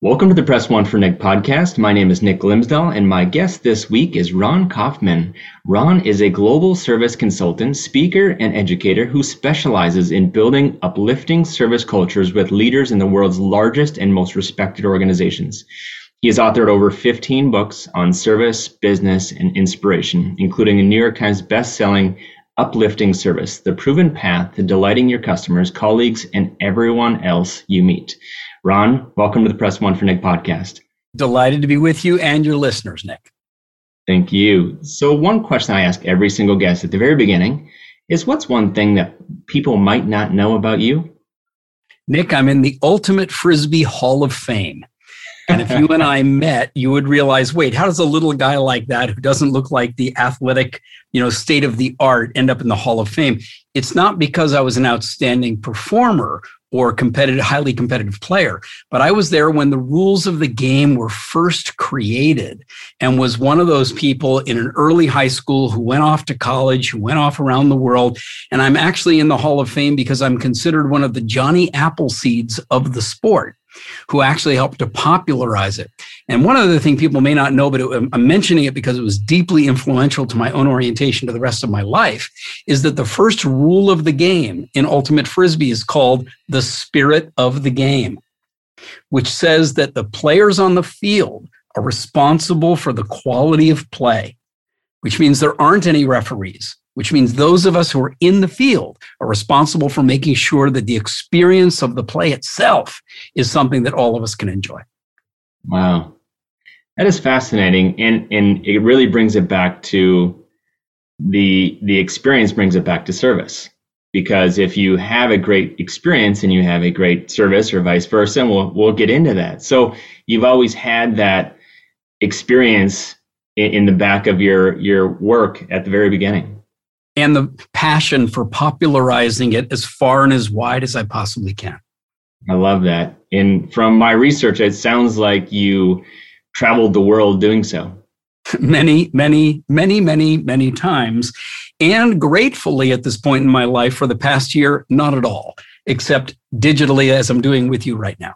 Welcome to the Press One for Nick podcast. My name is Nick Glimsdahl, and my guest this week is Ron Kaufman. Ron is a global service consultant, speaker, and educator who specializes in building uplifting service cultures with leaders in the world's largest and most respected organizations. He has authored over 15 books on service, business, and inspiration, including a New York Times best-selling Uplifting Service, the proven path to delighting your customers, colleagues, and everyone else you meet. Ron, welcome to the Press One for Nick podcast. Delighted to be with you and your listeners, Nick. Thank you. So, one question I ask every single guest at the very beginning is what's one thing that people might not know about you? Nick, I'm in the Ultimate Frisbee Hall of Fame. And if you and I met, you would realize, wait, how does a little guy like that who doesn't look like the athletic, you know, state of the art end up in the Hall of Fame? It's not because I was an outstanding performer or competitive, highly competitive player. But I was there when the rules of the game were first created and was one of those people in an early high school who went off to college, who went off around the world. And I'm actually in the Hall of Fame because I'm considered one of the Johnny Appleseeds of the sport who actually helped to popularize it. And one other thing people may not know, but it, I'm mentioning it because it was deeply influential to my own orientation to the rest of my life, is that the first rule of the game in Ultimate Frisbee is called the spirit of the game, which says that the players on the field are responsible for the quality of play, which means there aren't any referees which means those of us who are in the field are responsible for making sure that the experience of the play itself is something that all of us can enjoy. Wow. That is fascinating. And, and it really brings it back to the, the experience brings it back to service. Because if you have a great experience and you have a great service or vice versa, and we'll, we'll get into that. So you've always had that experience in, in the back of your, your work at the very beginning and the passion for popularizing it as far and as wide as I possibly can. I love that. And from my research, it sounds like you traveled the world doing so. Many, many, many, many, many times. And gratefully at this point in my life for the past year, not at all, except digitally as I'm doing with you right now.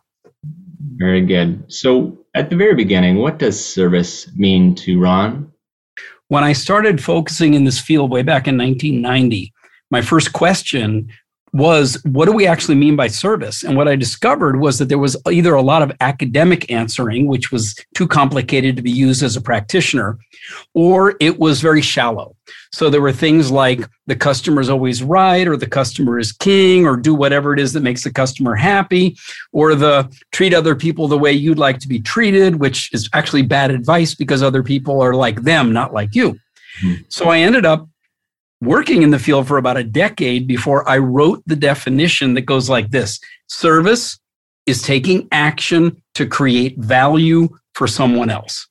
Very good. So, at the very beginning, what does service mean to Ron? When I started focusing in this field way back in 1990, my first question was what do we actually mean by service? And what I discovered was that there was either a lot of academic answering, which was too complicated to be used as a practitioner, or it was very shallow. So there were things like the customer is always right, or the customer is king, or do whatever it is that makes the customer happy, or the treat other people the way you'd like to be treated, which is actually bad advice because other people are like them, not like you. Mm-hmm. So I ended up working in the field for about a decade before I wrote the definition that goes like this service is taking action to create value for someone else.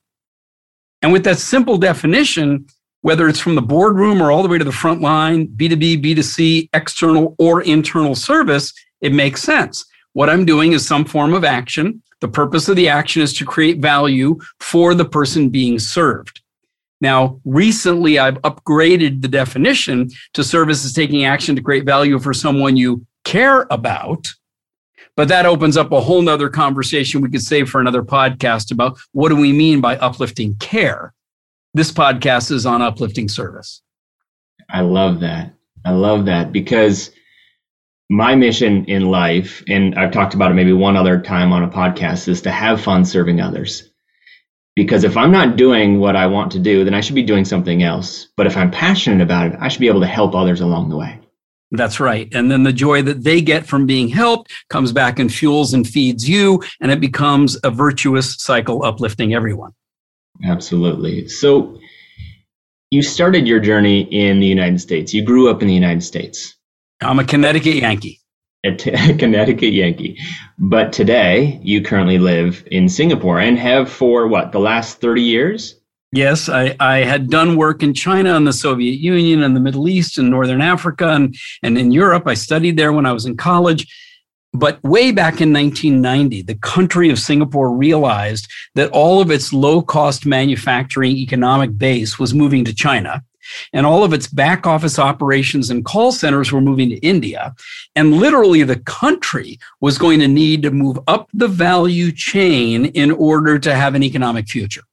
And with that simple definition, whether it's from the boardroom or all the way to the front line, B2B, B2C, external or internal service, it makes sense. What I'm doing is some form of action. The purpose of the action is to create value for the person being served. Now, recently I've upgraded the definition to services taking action to create value for someone you care about. But that opens up a whole nother conversation we could save for another podcast about what do we mean by uplifting care. This podcast is on uplifting service. I love that. I love that because my mission in life, and I've talked about it maybe one other time on a podcast, is to have fun serving others because if I'm not doing what I want to do, then I should be doing something else. But if I'm passionate about it, I should be able to help others along the way. That's right. And then the joy that they get from being helped comes back and fuels and feeds you, and it becomes a virtuous cycle uplifting everyone. Absolutely. So you started your journey in the United States. You grew up in the United States. I'm a Connecticut Yankee. a, t- a Connecticut Yankee. But today, you currently live in Singapore and have for what, the last 30 years? Yes, I, I had done work in China and the Soviet Union and the Middle East and Northern Africa and, and in Europe. I studied there when I was in college. But way back in 1990, the country of Singapore realized that all of its low cost manufacturing economic base was moving to China. And all of its back office operations and call centers were moving to India. And literally, the country was going to need to move up the value chain in order to have an economic future.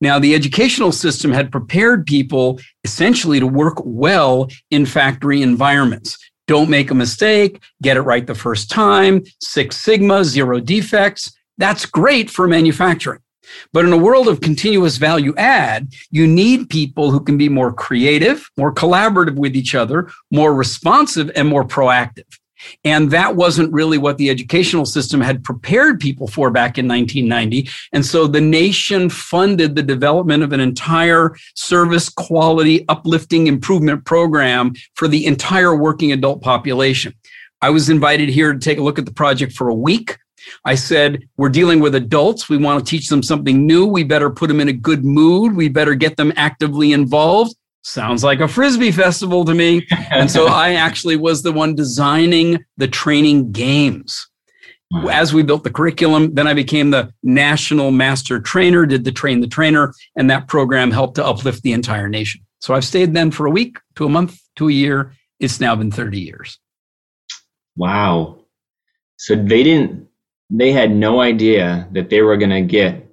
Now, the educational system had prepared people essentially to work well in factory environments. Don't make a mistake, get it right the first time, Six Sigma, zero defects. That's great for manufacturing. But in a world of continuous value add, you need people who can be more creative, more collaborative with each other, more responsive, and more proactive. And that wasn't really what the educational system had prepared people for back in 1990. And so the nation funded the development of an entire service quality uplifting improvement program for the entire working adult population. I was invited here to take a look at the project for a week. I said, We're dealing with adults. We want to teach them something new. We better put them in a good mood. We better get them actively involved sounds like a frisbee festival to me. And so i actually was the one designing the training games. As we built the curriculum then i became the national master trainer did the train the trainer and that program helped to uplift the entire nation. So i've stayed then for a week to a month to a year. It's now been 30 years. Wow. So they didn't they had no idea that they were going to get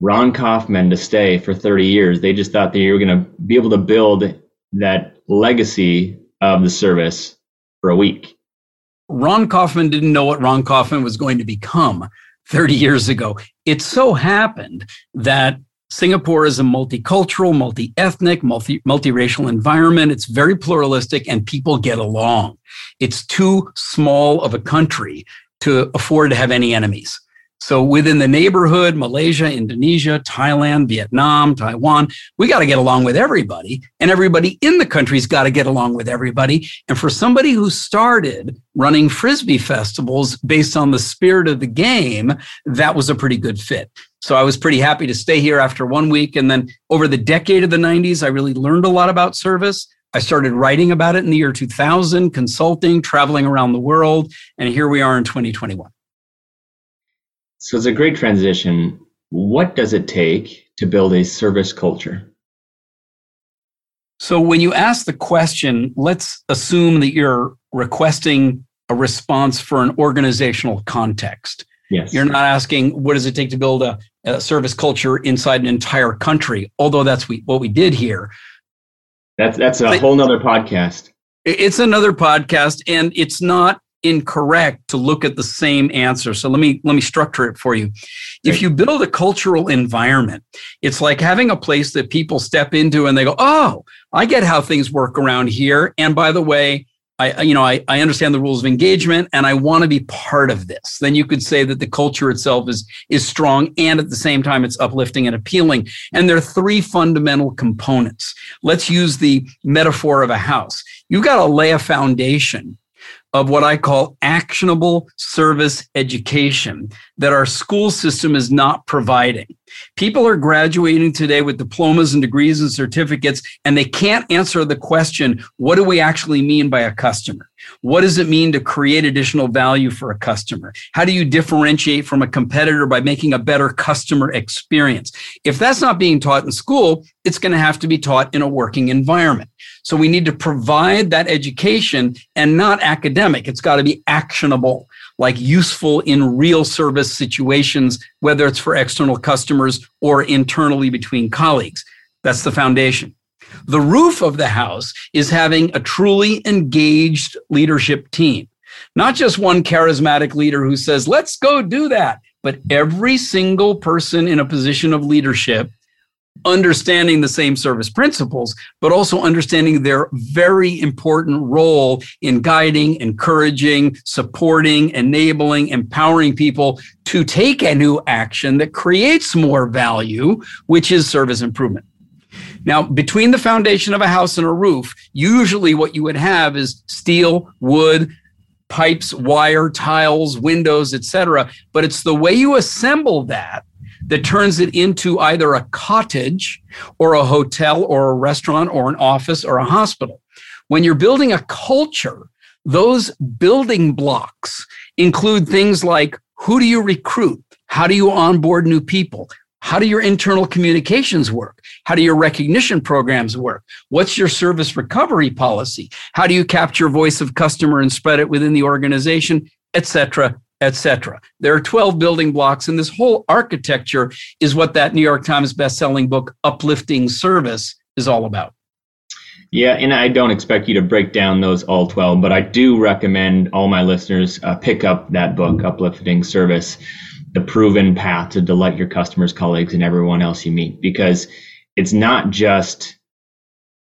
Ron Kaufman to stay for 30 years. They just thought they were going to be able to build that legacy of the service for a week. Ron Kaufman didn't know what Ron Kaufman was going to become 30 years ago. It so happened that Singapore is a multicultural, multi-ethnic, multi multiracial environment. It's very pluralistic and people get along. It's too small of a country to afford to have any enemies. So within the neighborhood, Malaysia, Indonesia, Thailand, Vietnam, Taiwan, we got to get along with everybody. And everybody in the country's got to get along with everybody. And for somebody who started running Frisbee festivals based on the spirit of the game, that was a pretty good fit. So I was pretty happy to stay here after one week. And then over the decade of the 90s, I really learned a lot about service. I started writing about it in the year 2000, consulting, traveling around the world. And here we are in 2021. So it's a great transition. What does it take to build a service culture? So when you ask the question, let's assume that you're requesting a response for an organizational context. Yes. You're not asking what does it take to build a, a service culture inside an entire country, although that's we, what we did here. That's that's a but whole nother podcast. It's another podcast, and it's not incorrect to look at the same answer. So let me let me structure it for you. If you build a cultural environment, it's like having a place that people step into and they go, "Oh, I get how things work around here." And by the way, I, you know, I, I understand the rules of engagement and I want to be part of this. Then you could say that the culture itself is, is strong and at the same time it's uplifting and appealing. And there are three fundamental components. Let's use the metaphor of a house. You've got to lay a foundation of what I call actionable service education that our school system is not providing. People are graduating today with diplomas and degrees and certificates, and they can't answer the question what do we actually mean by a customer? What does it mean to create additional value for a customer? How do you differentiate from a competitor by making a better customer experience? If that's not being taught in school, it's going to have to be taught in a working environment. So we need to provide that education and not academic. It's got to be actionable like useful in real service situations, whether it's for external customers or internally between colleagues. That's the foundation. The roof of the house is having a truly engaged leadership team, not just one charismatic leader who says, let's go do that, but every single person in a position of leadership understanding the same service principles, but also understanding their very important role in guiding, encouraging, supporting, enabling, empowering people to take a new action that creates more value, which is service improvement. Now, between the foundation of a house and a roof, usually what you would have is steel, wood, pipes, wire, tiles, windows, etc. But it's the way you assemble that that turns it into either a cottage or a hotel or a restaurant or an office or a hospital. When you're building a culture, those building blocks include things like who do you recruit? How do you onboard new people? How do your internal communications work? How do your recognition programs work? What's your service recovery policy? How do you capture voice of customer and spread it within the organization, et cetera, et cetera? There are 12 building blocks, and this whole architecture is what that New York Times bestselling book, Uplifting Service, is all about. Yeah, and I don't expect you to break down those all 12, but I do recommend all my listeners uh, pick up that book, Uplifting Service the proven path to delight your customers, colleagues, and everyone else you meet. Because it's not just,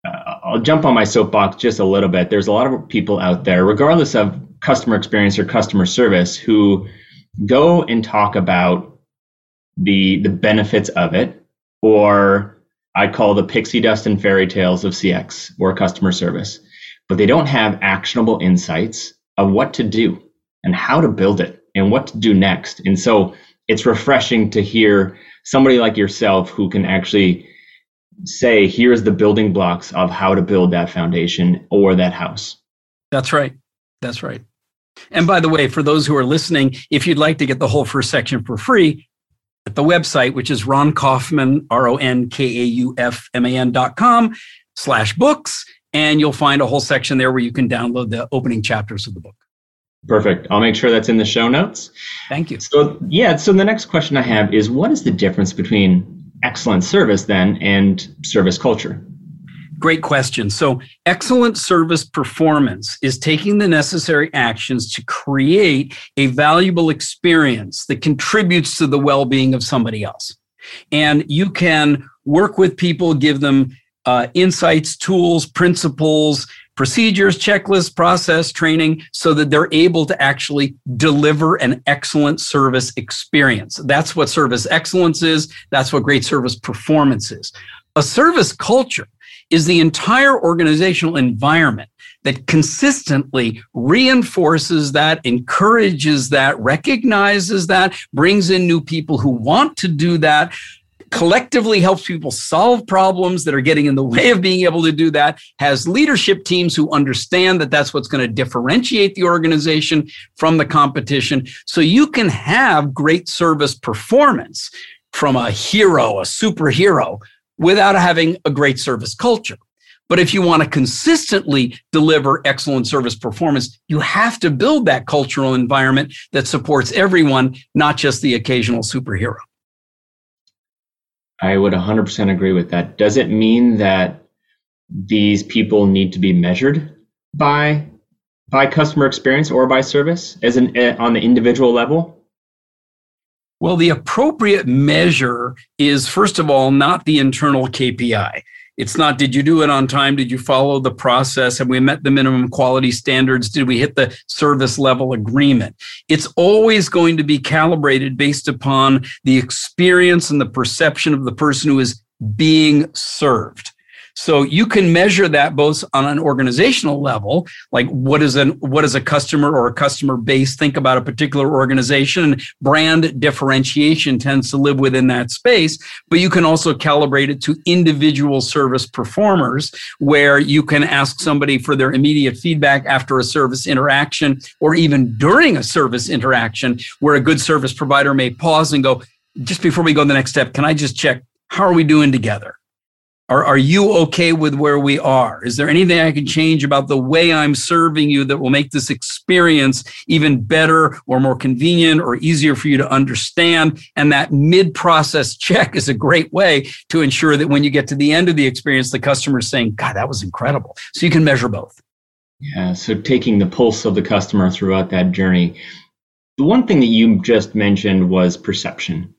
uh, I'll jump on my soapbox just a little bit. There's a lot of people out there, regardless of customer experience or customer service, who go and talk about the the benefits of it, or I call the pixie dust and fairy tales of CX or customer service, but they don't have actionable insights of what to do and how to build it and what to do next. And so it's refreshing to hear somebody like yourself who can actually say, here's the building blocks of how to build that foundation or that house. That's right. That's right. And by the way, for those who are listening, if you'd like to get the whole first section for free, at the website, which is Ron Kaufman, R O N K A U F M A N dot com slash books. And you'll find a whole section there where you can download the opening chapters of the book. Perfect. I'll make sure that's in the show notes. Thank you. So, yeah, so the next question I have is what is the difference between excellent service then and service culture? Great question. So, excellent service performance is taking the necessary actions to create a valuable experience that contributes to the well being of somebody else. And you can work with people, give them uh, insights, tools, principles, procedures, checklists, process, training, so that they're able to actually deliver an excellent service experience. That's what service excellence is. That's what great service performance is. A service culture is the entire organizational environment that consistently reinforces that, encourages that, recognizes that, brings in new people who want to do that, collectively helps people solve problems that are getting in the way of being able to do that, has leadership teams who understand that that's what's going to differentiate the organization from the competition. So you can have great service performance from a hero, a superhero, without having a great service culture. But if you want to consistently deliver excellent service performance, you have to build that cultural environment that supports everyone, not just the occasional superhero. I would 100% agree with that. Does it mean that these people need to be measured by by customer experience or by service as an uh, on the individual level? Well, the appropriate measure is first of all not the internal KPI. It's not, did you do it on time? Did you follow the process? Have we met the minimum quality standards? Did we hit the service level agreement? It's always going to be calibrated based upon the experience and the perception of the person who is being served. So you can measure that both on an organizational level, like what is an what does a customer or a customer base think about a particular organization? Brand differentiation tends to live within that space, but you can also calibrate it to individual service performers, where you can ask somebody for their immediate feedback after a service interaction or even during a service interaction, where a good service provider may pause and go, just before we go to the next step, can I just check how are we doing together? Are, are you okay with where we are? Is there anything I can change about the way I'm serving you that will make this experience even better or more convenient or easier for you to understand? And that mid process check is a great way to ensure that when you get to the end of the experience, the customer is saying, God, that was incredible. So you can measure both. Yeah. So taking the pulse of the customer throughout that journey. The one thing that you just mentioned was perception.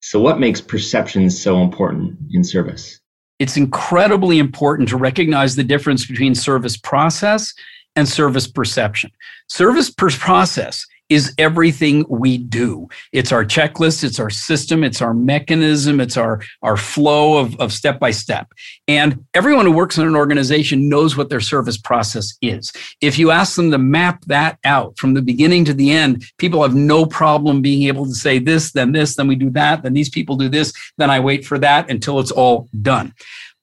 So, what makes perception so important in service? It's incredibly important to recognize the difference between service process and service perception. Service per process is everything we do. It's our checklist, it's our system, it's our mechanism, it's our, our flow of, of step by step. And everyone who works in an organization knows what their service process is. If you ask them to map that out from the beginning to the end, people have no problem being able to say this, then this, then we do that, then these people do this, then I wait for that until it's all done.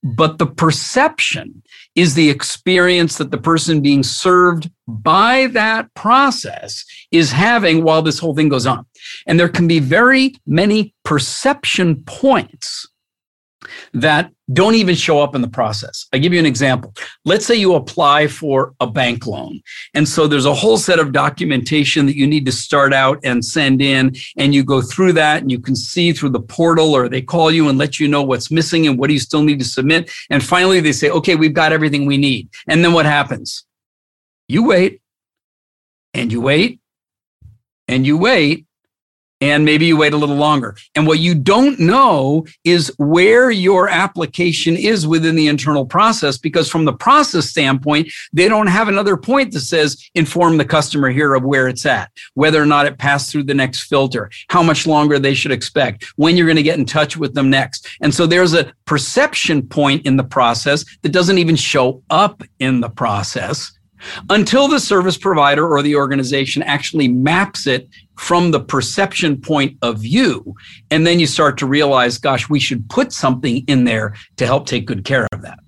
But the perception is the experience that the person being served by that process is having while this whole thing goes on. And there can be very many perception points that don't even show up in the process. I give you an example. Let's say you apply for a bank loan. And so there's a whole set of documentation that you need to start out and send in. And you go through that and you can see through the portal or they call you and let you know what's missing and what do you still need to submit. And finally they say, okay, we've got everything we need. And then what happens? You wait and you wait and you wait and maybe you wait a little longer. And what you don't know is where your application is within the internal process, because from the process standpoint, they don't have another point that says inform the customer here of where it's at, whether or not it passed through the next filter, how much longer they should expect, when you're going to get in touch with them next. And so there's a perception point in the process that doesn't even show up in the process until the service provider or the organization actually maps it from the perception point of view. And then you start to realize, gosh, we should put something in there to help take good care of that.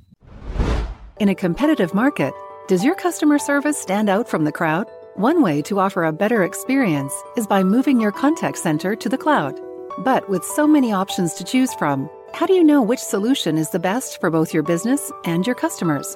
In a competitive market, does your customer service stand out from the crowd? One way to offer a better experience is by moving your contact center to the cloud. But with so many options to choose from, how do you know which solution is the best for both your business and your customers?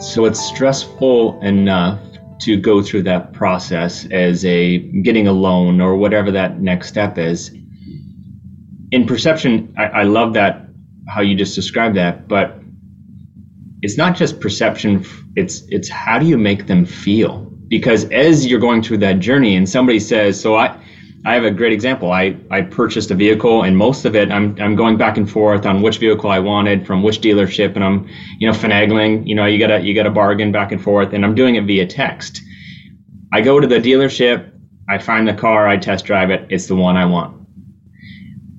So it's stressful enough to go through that process as a getting a loan or whatever that next step is. In perception, I, I love that how you just described that, but it's not just perception. It's it's how do you make them feel? Because as you're going through that journey, and somebody says, "So I, I have a great example. I, I purchased a vehicle and most of it I'm, I'm going back and forth on which vehicle I wanted from which dealership and I'm, you know, finagling, you know, you gotta, you gotta bargain back and forth and I'm doing it via text. I go to the dealership, I find the car, I test drive it. It's the one I want.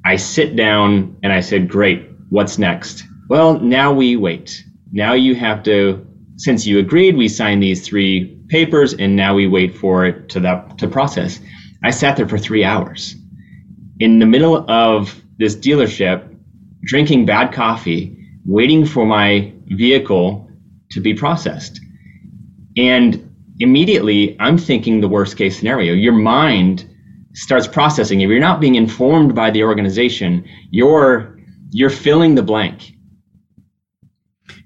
I sit down and I said, great, what's next? Well, now we wait. Now you have to, since you agreed, we sign these three papers and now we wait for it to that, to process I sat there for three hours in the middle of this dealership, drinking bad coffee, waiting for my vehicle to be processed. And immediately, I'm thinking the worst case scenario. Your mind starts processing. If you're not being informed by the organization, you're you're filling the blank.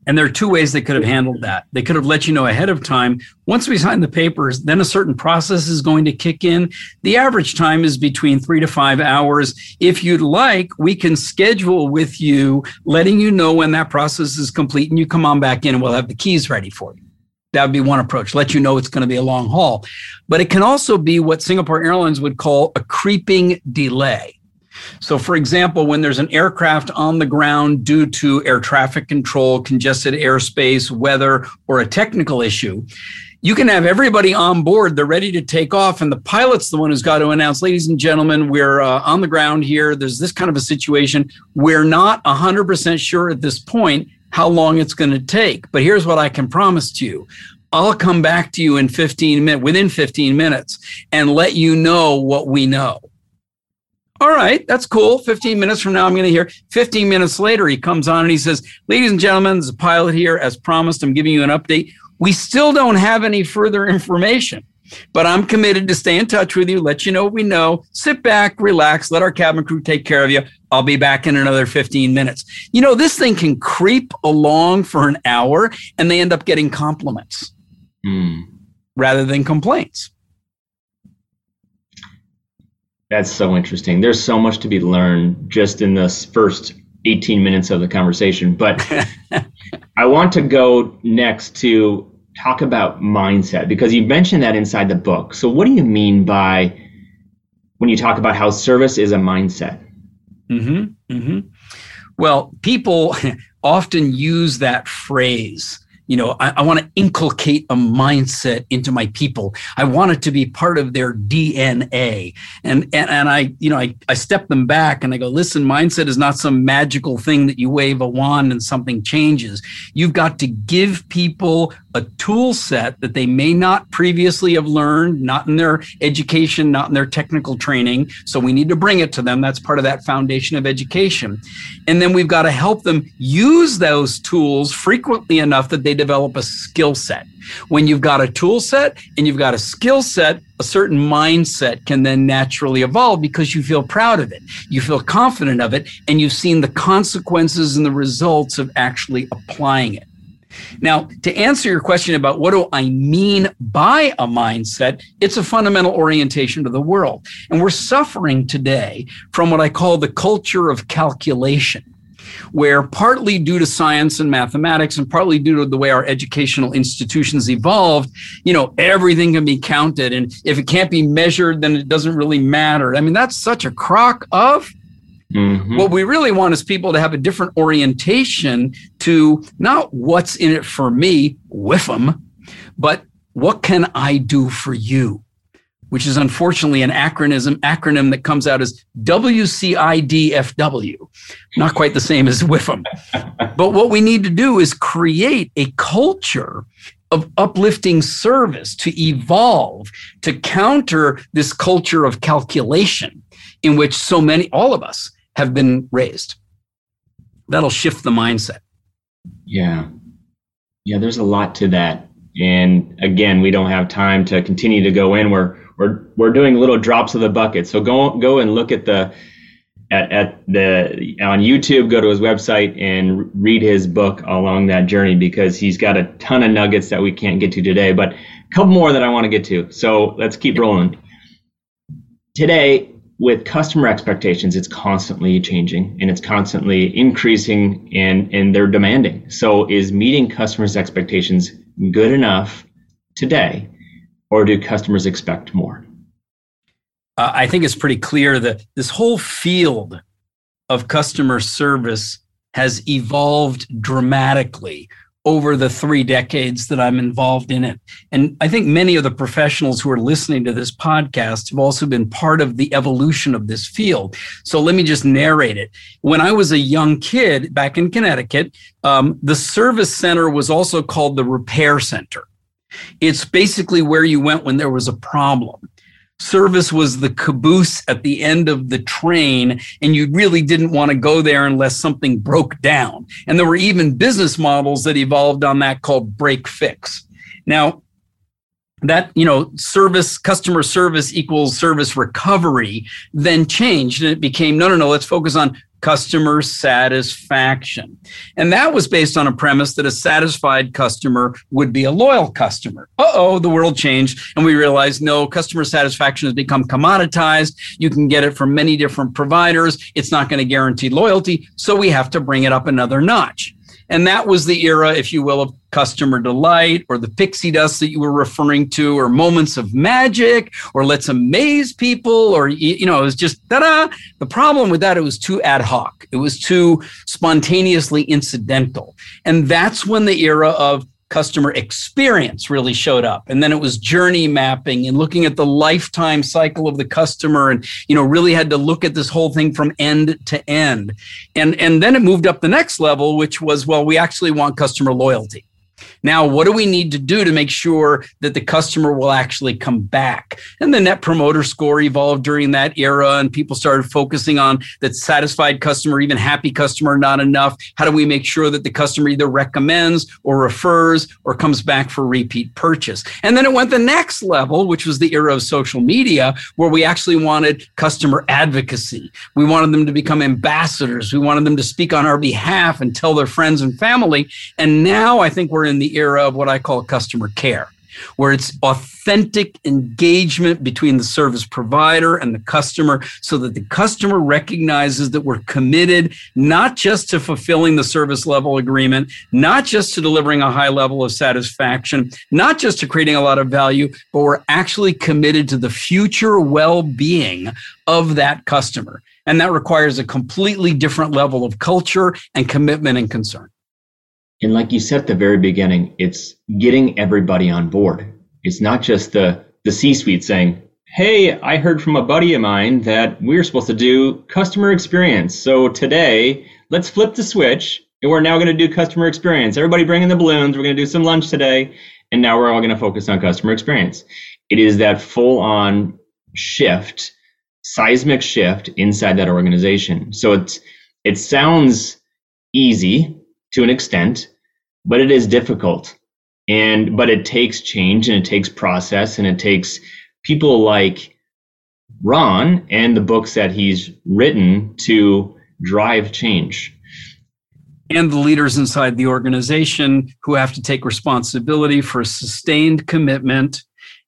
And there are two ways they could have handled that. They could have let you know ahead of time. Once we sign the papers, then a certain process is going to kick in. The average time is between three to five hours. If you'd like, we can schedule with you, letting you know when that process is complete, and you come on back in and we'll have the keys ready for you. That would be one approach, let you know it's going to be a long haul. But it can also be what Singapore Airlines would call a creeping delay. So, for example, when there's an aircraft on the ground due to air traffic control, congested airspace, weather, or a technical issue, you can have everybody on board. They're ready to take off, and the pilot's the one who's got to announce, ladies and gentlemen, we're uh, on the ground here. There's this kind of a situation. We're not 100% sure at this point how long it's going to take. But here's what I can promise to you. I'll come back to you in 15 minutes, within 15 minutes, and let you know what we know all right, that's cool. 15 minutes from now, I'm going to hear. 15 minutes later, he comes on and he says, Ladies and gentlemen, there's a pilot here. As promised, I'm giving you an update. We still don't have any further information, but I'm committed to stay in touch with you, let you know what we know. Sit back, relax, let our cabin crew take care of you. I'll be back in another 15 minutes. You know, this thing can creep along for an hour and they end up getting compliments mm. rather than complaints That's so interesting. There's so much to be learned just in this first 18 minutes of the conversation. But I want to go next to talk about mindset because you mentioned that inside the book. So, what do you mean by when you talk about how service is a mindset? Mm-hmm, mm-hmm. Well, people often use that phrase you know i, I want to inculcate a mindset into my people. I want it to be part of their dna and and, and i you know I, I step them back and i go listen mindset is not some magical thing that you wave a wand and something changes. You've got to give people a tool set that they may not previously have learned, not in their education, not in their technical training. So we need to bring it to them. That's part of that foundation of education. And then we've got to help them use those tools frequently enough that they develop a skill set. When you've got a tool set and you've got a skill set, a certain mindset can then naturally evolve because you feel proud of it. You feel confident of it and you've seen the consequences and the results of actually applying it. Now, to answer your question about what do I mean by a mindset, it's a fundamental orientation to the world. And we're suffering today from what I call the culture of calculation where partly due to science and mathematics and partly due to the way our educational institutions evolved, you know, everything can be counted. And if it can't be measured, then it doesn't really matter. I mean, that's such a crock of Mm-hmm. What we really want is people to have a different orientation to not what's in it for me, with them, but what can I do for you? Which is unfortunately an acronym acronym that comes out as WCIDFW. Not quite the same as WIFM. but what we need to do is create a culture of uplifting service to evolve, to counter this culture of calculation in which so many, all of us, have been raised. That'll shift the mindset. Yeah. Yeah, there's a lot to that. And again, we don't have time to continue to go in. We're we're we're doing little drops of the bucket. So go go and look at the at, at the on YouTube, go to his website and read his book along that journey because he's got a ton of nuggets that we can't get to today, but a couple more that I want to get to. So let's keep rolling. Today, with customer expectations, it's constantly changing and it's constantly increasing and, and they're demanding. So is meeting customers' expectations good enough today or do customers expect more? Uh, I think it's pretty clear that this whole field of customer service has evolved dramatically over the three decades that I'm involved in it. And I think many of the professionals who are listening to this podcast have also been part of the evolution of this field. So let me just narrate it. When I was a young kid back in Connecticut, um, the service center was also called the repair center. It's basically where you went when there was a problem service was the caboose at the end of the train and you really didn't want to go there unless something broke down. And there were even business models that evolved on that called break fix. Now that you know service customer service equals service recovery then changed and it became no no no let's focus on customer satisfaction. And that was based on a premise that a satisfied customer would be a loyal customer. Uh oh, the world changed. And we realized no, customer satisfaction has become commoditized. You can get it from many different providers. It's not going to guarantee loyalty. So we have to bring it up another notch. And that was the era, if you will, of customer delight or the pixie dust that you were referring to, or moments of magic, or let's amaze people, or, you know, it was just da da. The problem with that, it was too ad hoc, it was too spontaneously incidental. And that's when the era of customer experience really showed up. And then it was journey mapping and looking at the lifetime cycle of the customer and you know really had to look at this whole thing from end to end. And and then it moved up the next level which was well we actually want customer loyalty now, what do we need to do to make sure that the customer will actually come back? And the net promoter score evolved during that era, and people started focusing on that satisfied customer, even happy customer, not enough. How do we make sure that the customer either recommends or refers or comes back for repeat purchase? And then it went the next level, which was the era of social media, where we actually wanted customer advocacy. We wanted them to become ambassadors. We wanted them to speak on our behalf and tell their friends and family. And now I think we're in the era of what I call customer care. where it's authentic engagement between the service provider and the customer so that the customer recognizes that we're committed not just to fulfilling the service level agreement, not just to delivering a high level of satisfaction, not just to creating a lot of value, but we're actually committed to the future well being of that customer. And that requires a completely different level of culture and commitment and concern. And like you said at the very beginning, it's getting everybody on board. It's not just the the C-suite saying, "Hey, I heard from a buddy of mine that we're supposed to do customer experience. So today, let's flip the switch and we're now going to do customer experience. Everybody bring in the balloons. We're going to do some lunch today, and now we're all going to focus on customer experience." It is that full-on shift, seismic shift inside that organization. So it's it sounds easy to an extent but it is difficult. And but it takes change and it takes process and it takes people like ron and the books that he's written to drive change. And the leaders inside the organization who have to take responsibility for a sustained commitment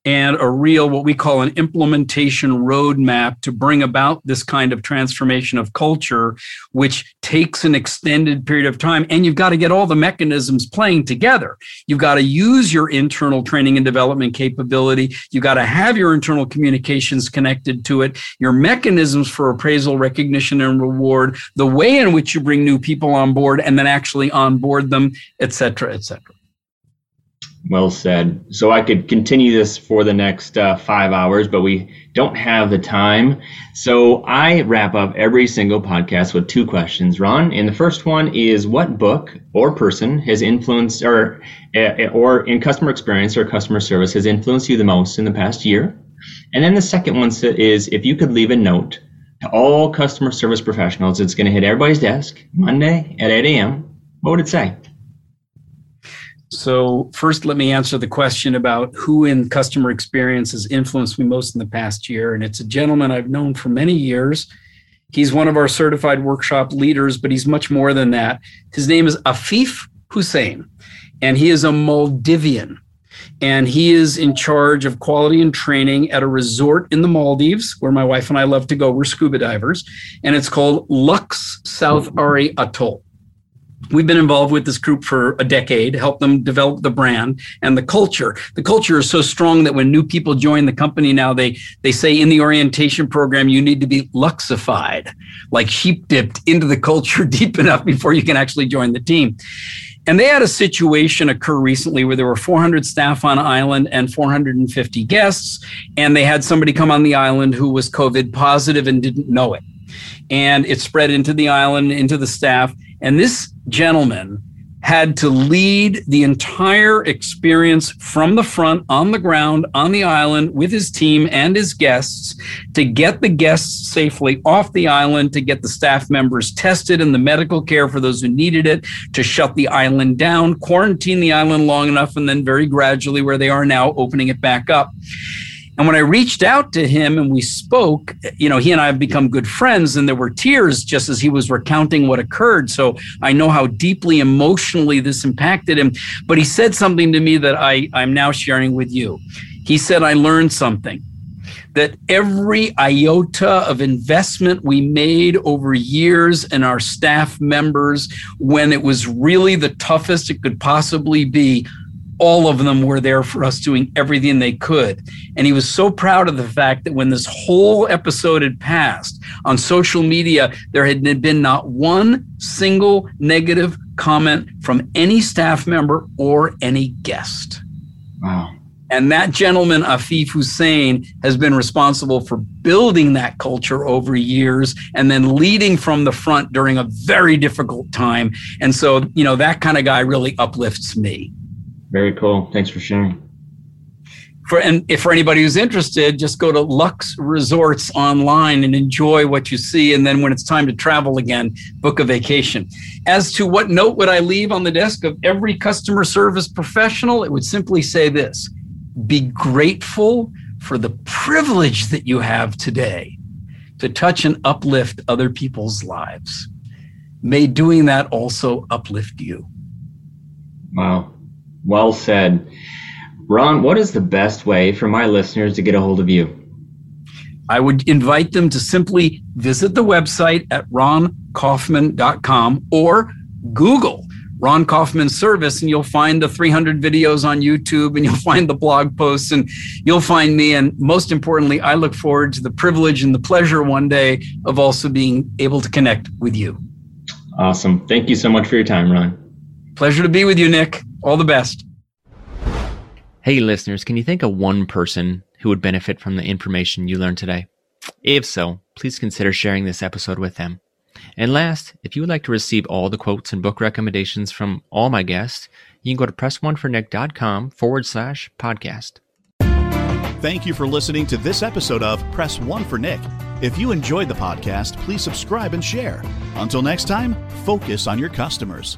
and a real, what we call an implementation roadmap to bring about this kind of transformation of culture, which takes an extended period of time. And you've got to get all the mechanisms playing together. You've got to use your internal training and development capability. You've got to have your internal communications connected to it, your mechanisms for appraisal, recognition, and reward, the way in which you bring new people on board and then actually onboard them, et cetera, et cetera. Well said. So I could continue this for the next uh, five hours, but we don't have the time. So I wrap up every single podcast with two questions, Ron. And the first one is what book or person has influenced or, uh, or in customer experience or customer service has influenced you the most in the past year? And then the second one is if you could leave a note to all customer service professionals, it's going to hit everybody's desk Monday at 8 a.m. What would it say? So, first, let me answer the question about who in customer experience has influenced me most in the past year. And it's a gentleman I've known for many years. He's one of our certified workshop leaders, but he's much more than that. His name is Afif Hussein, and he is a Maldivian. And he is in charge of quality and training at a resort in the Maldives, where my wife and I love to go. We're scuba divers, and it's called Lux South Ari Atoll we've been involved with this group for a decade help them develop the brand and the culture. The culture is so strong that when new people join the company now they they say in the orientation program you need to be luxified like sheep dipped into the culture deep enough before you can actually join the team. And they had a situation occur recently where there were 400 staff on island and 450 guests and they had somebody come on the island who was covid positive and didn't know it. And it spread into the island into the staff and this gentleman had to lead the entire experience from the front on the ground on the island with his team and his guests to get the guests safely off the island, to get the staff members tested and the medical care for those who needed it, to shut the island down, quarantine the island long enough, and then very gradually, where they are now, opening it back up. And when I reached out to him and we spoke, you know, he and I have become good friends, and there were tears just as he was recounting what occurred. So I know how deeply emotionally this impacted him. But he said something to me that I, I'm now sharing with you. He said, I learned something that every iota of investment we made over years in our staff members, when it was really the toughest it could possibly be, all of them were there for us doing everything they could. And he was so proud of the fact that when this whole episode had passed on social media, there had been not one single negative comment from any staff member or any guest. Wow. And that gentleman, Afif Hussein, has been responsible for building that culture over years and then leading from the front during a very difficult time. And so, you know, that kind of guy really uplifts me. Very cool. Thanks for sharing. For and if for anybody who's interested, just go to Lux Resorts online and enjoy what you see. And then when it's time to travel again, book a vacation. As to what note would I leave on the desk of every customer service professional, it would simply say this be grateful for the privilege that you have today to touch and uplift other people's lives. May doing that also uplift you. Wow. Well said. Ron, what is the best way for my listeners to get a hold of you? I would invite them to simply visit the website at ronkaufman.com or Google Ron Kaufman service, and you'll find the 300 videos on YouTube and you'll find the blog posts and you'll find me. And most importantly, I look forward to the privilege and the pleasure one day of also being able to connect with you. Awesome. Thank you so much for your time, Ron. Pleasure to be with you, Nick. All the best. Hey, listeners, can you think of one person who would benefit from the information you learned today? If so, please consider sharing this episode with them. And last, if you would like to receive all the quotes and book recommendations from all my guests, you can go to pressonefornick.com forward slash podcast. Thank you for listening to this episode of Press One for Nick. If you enjoyed the podcast, please subscribe and share. Until next time, focus on your customers.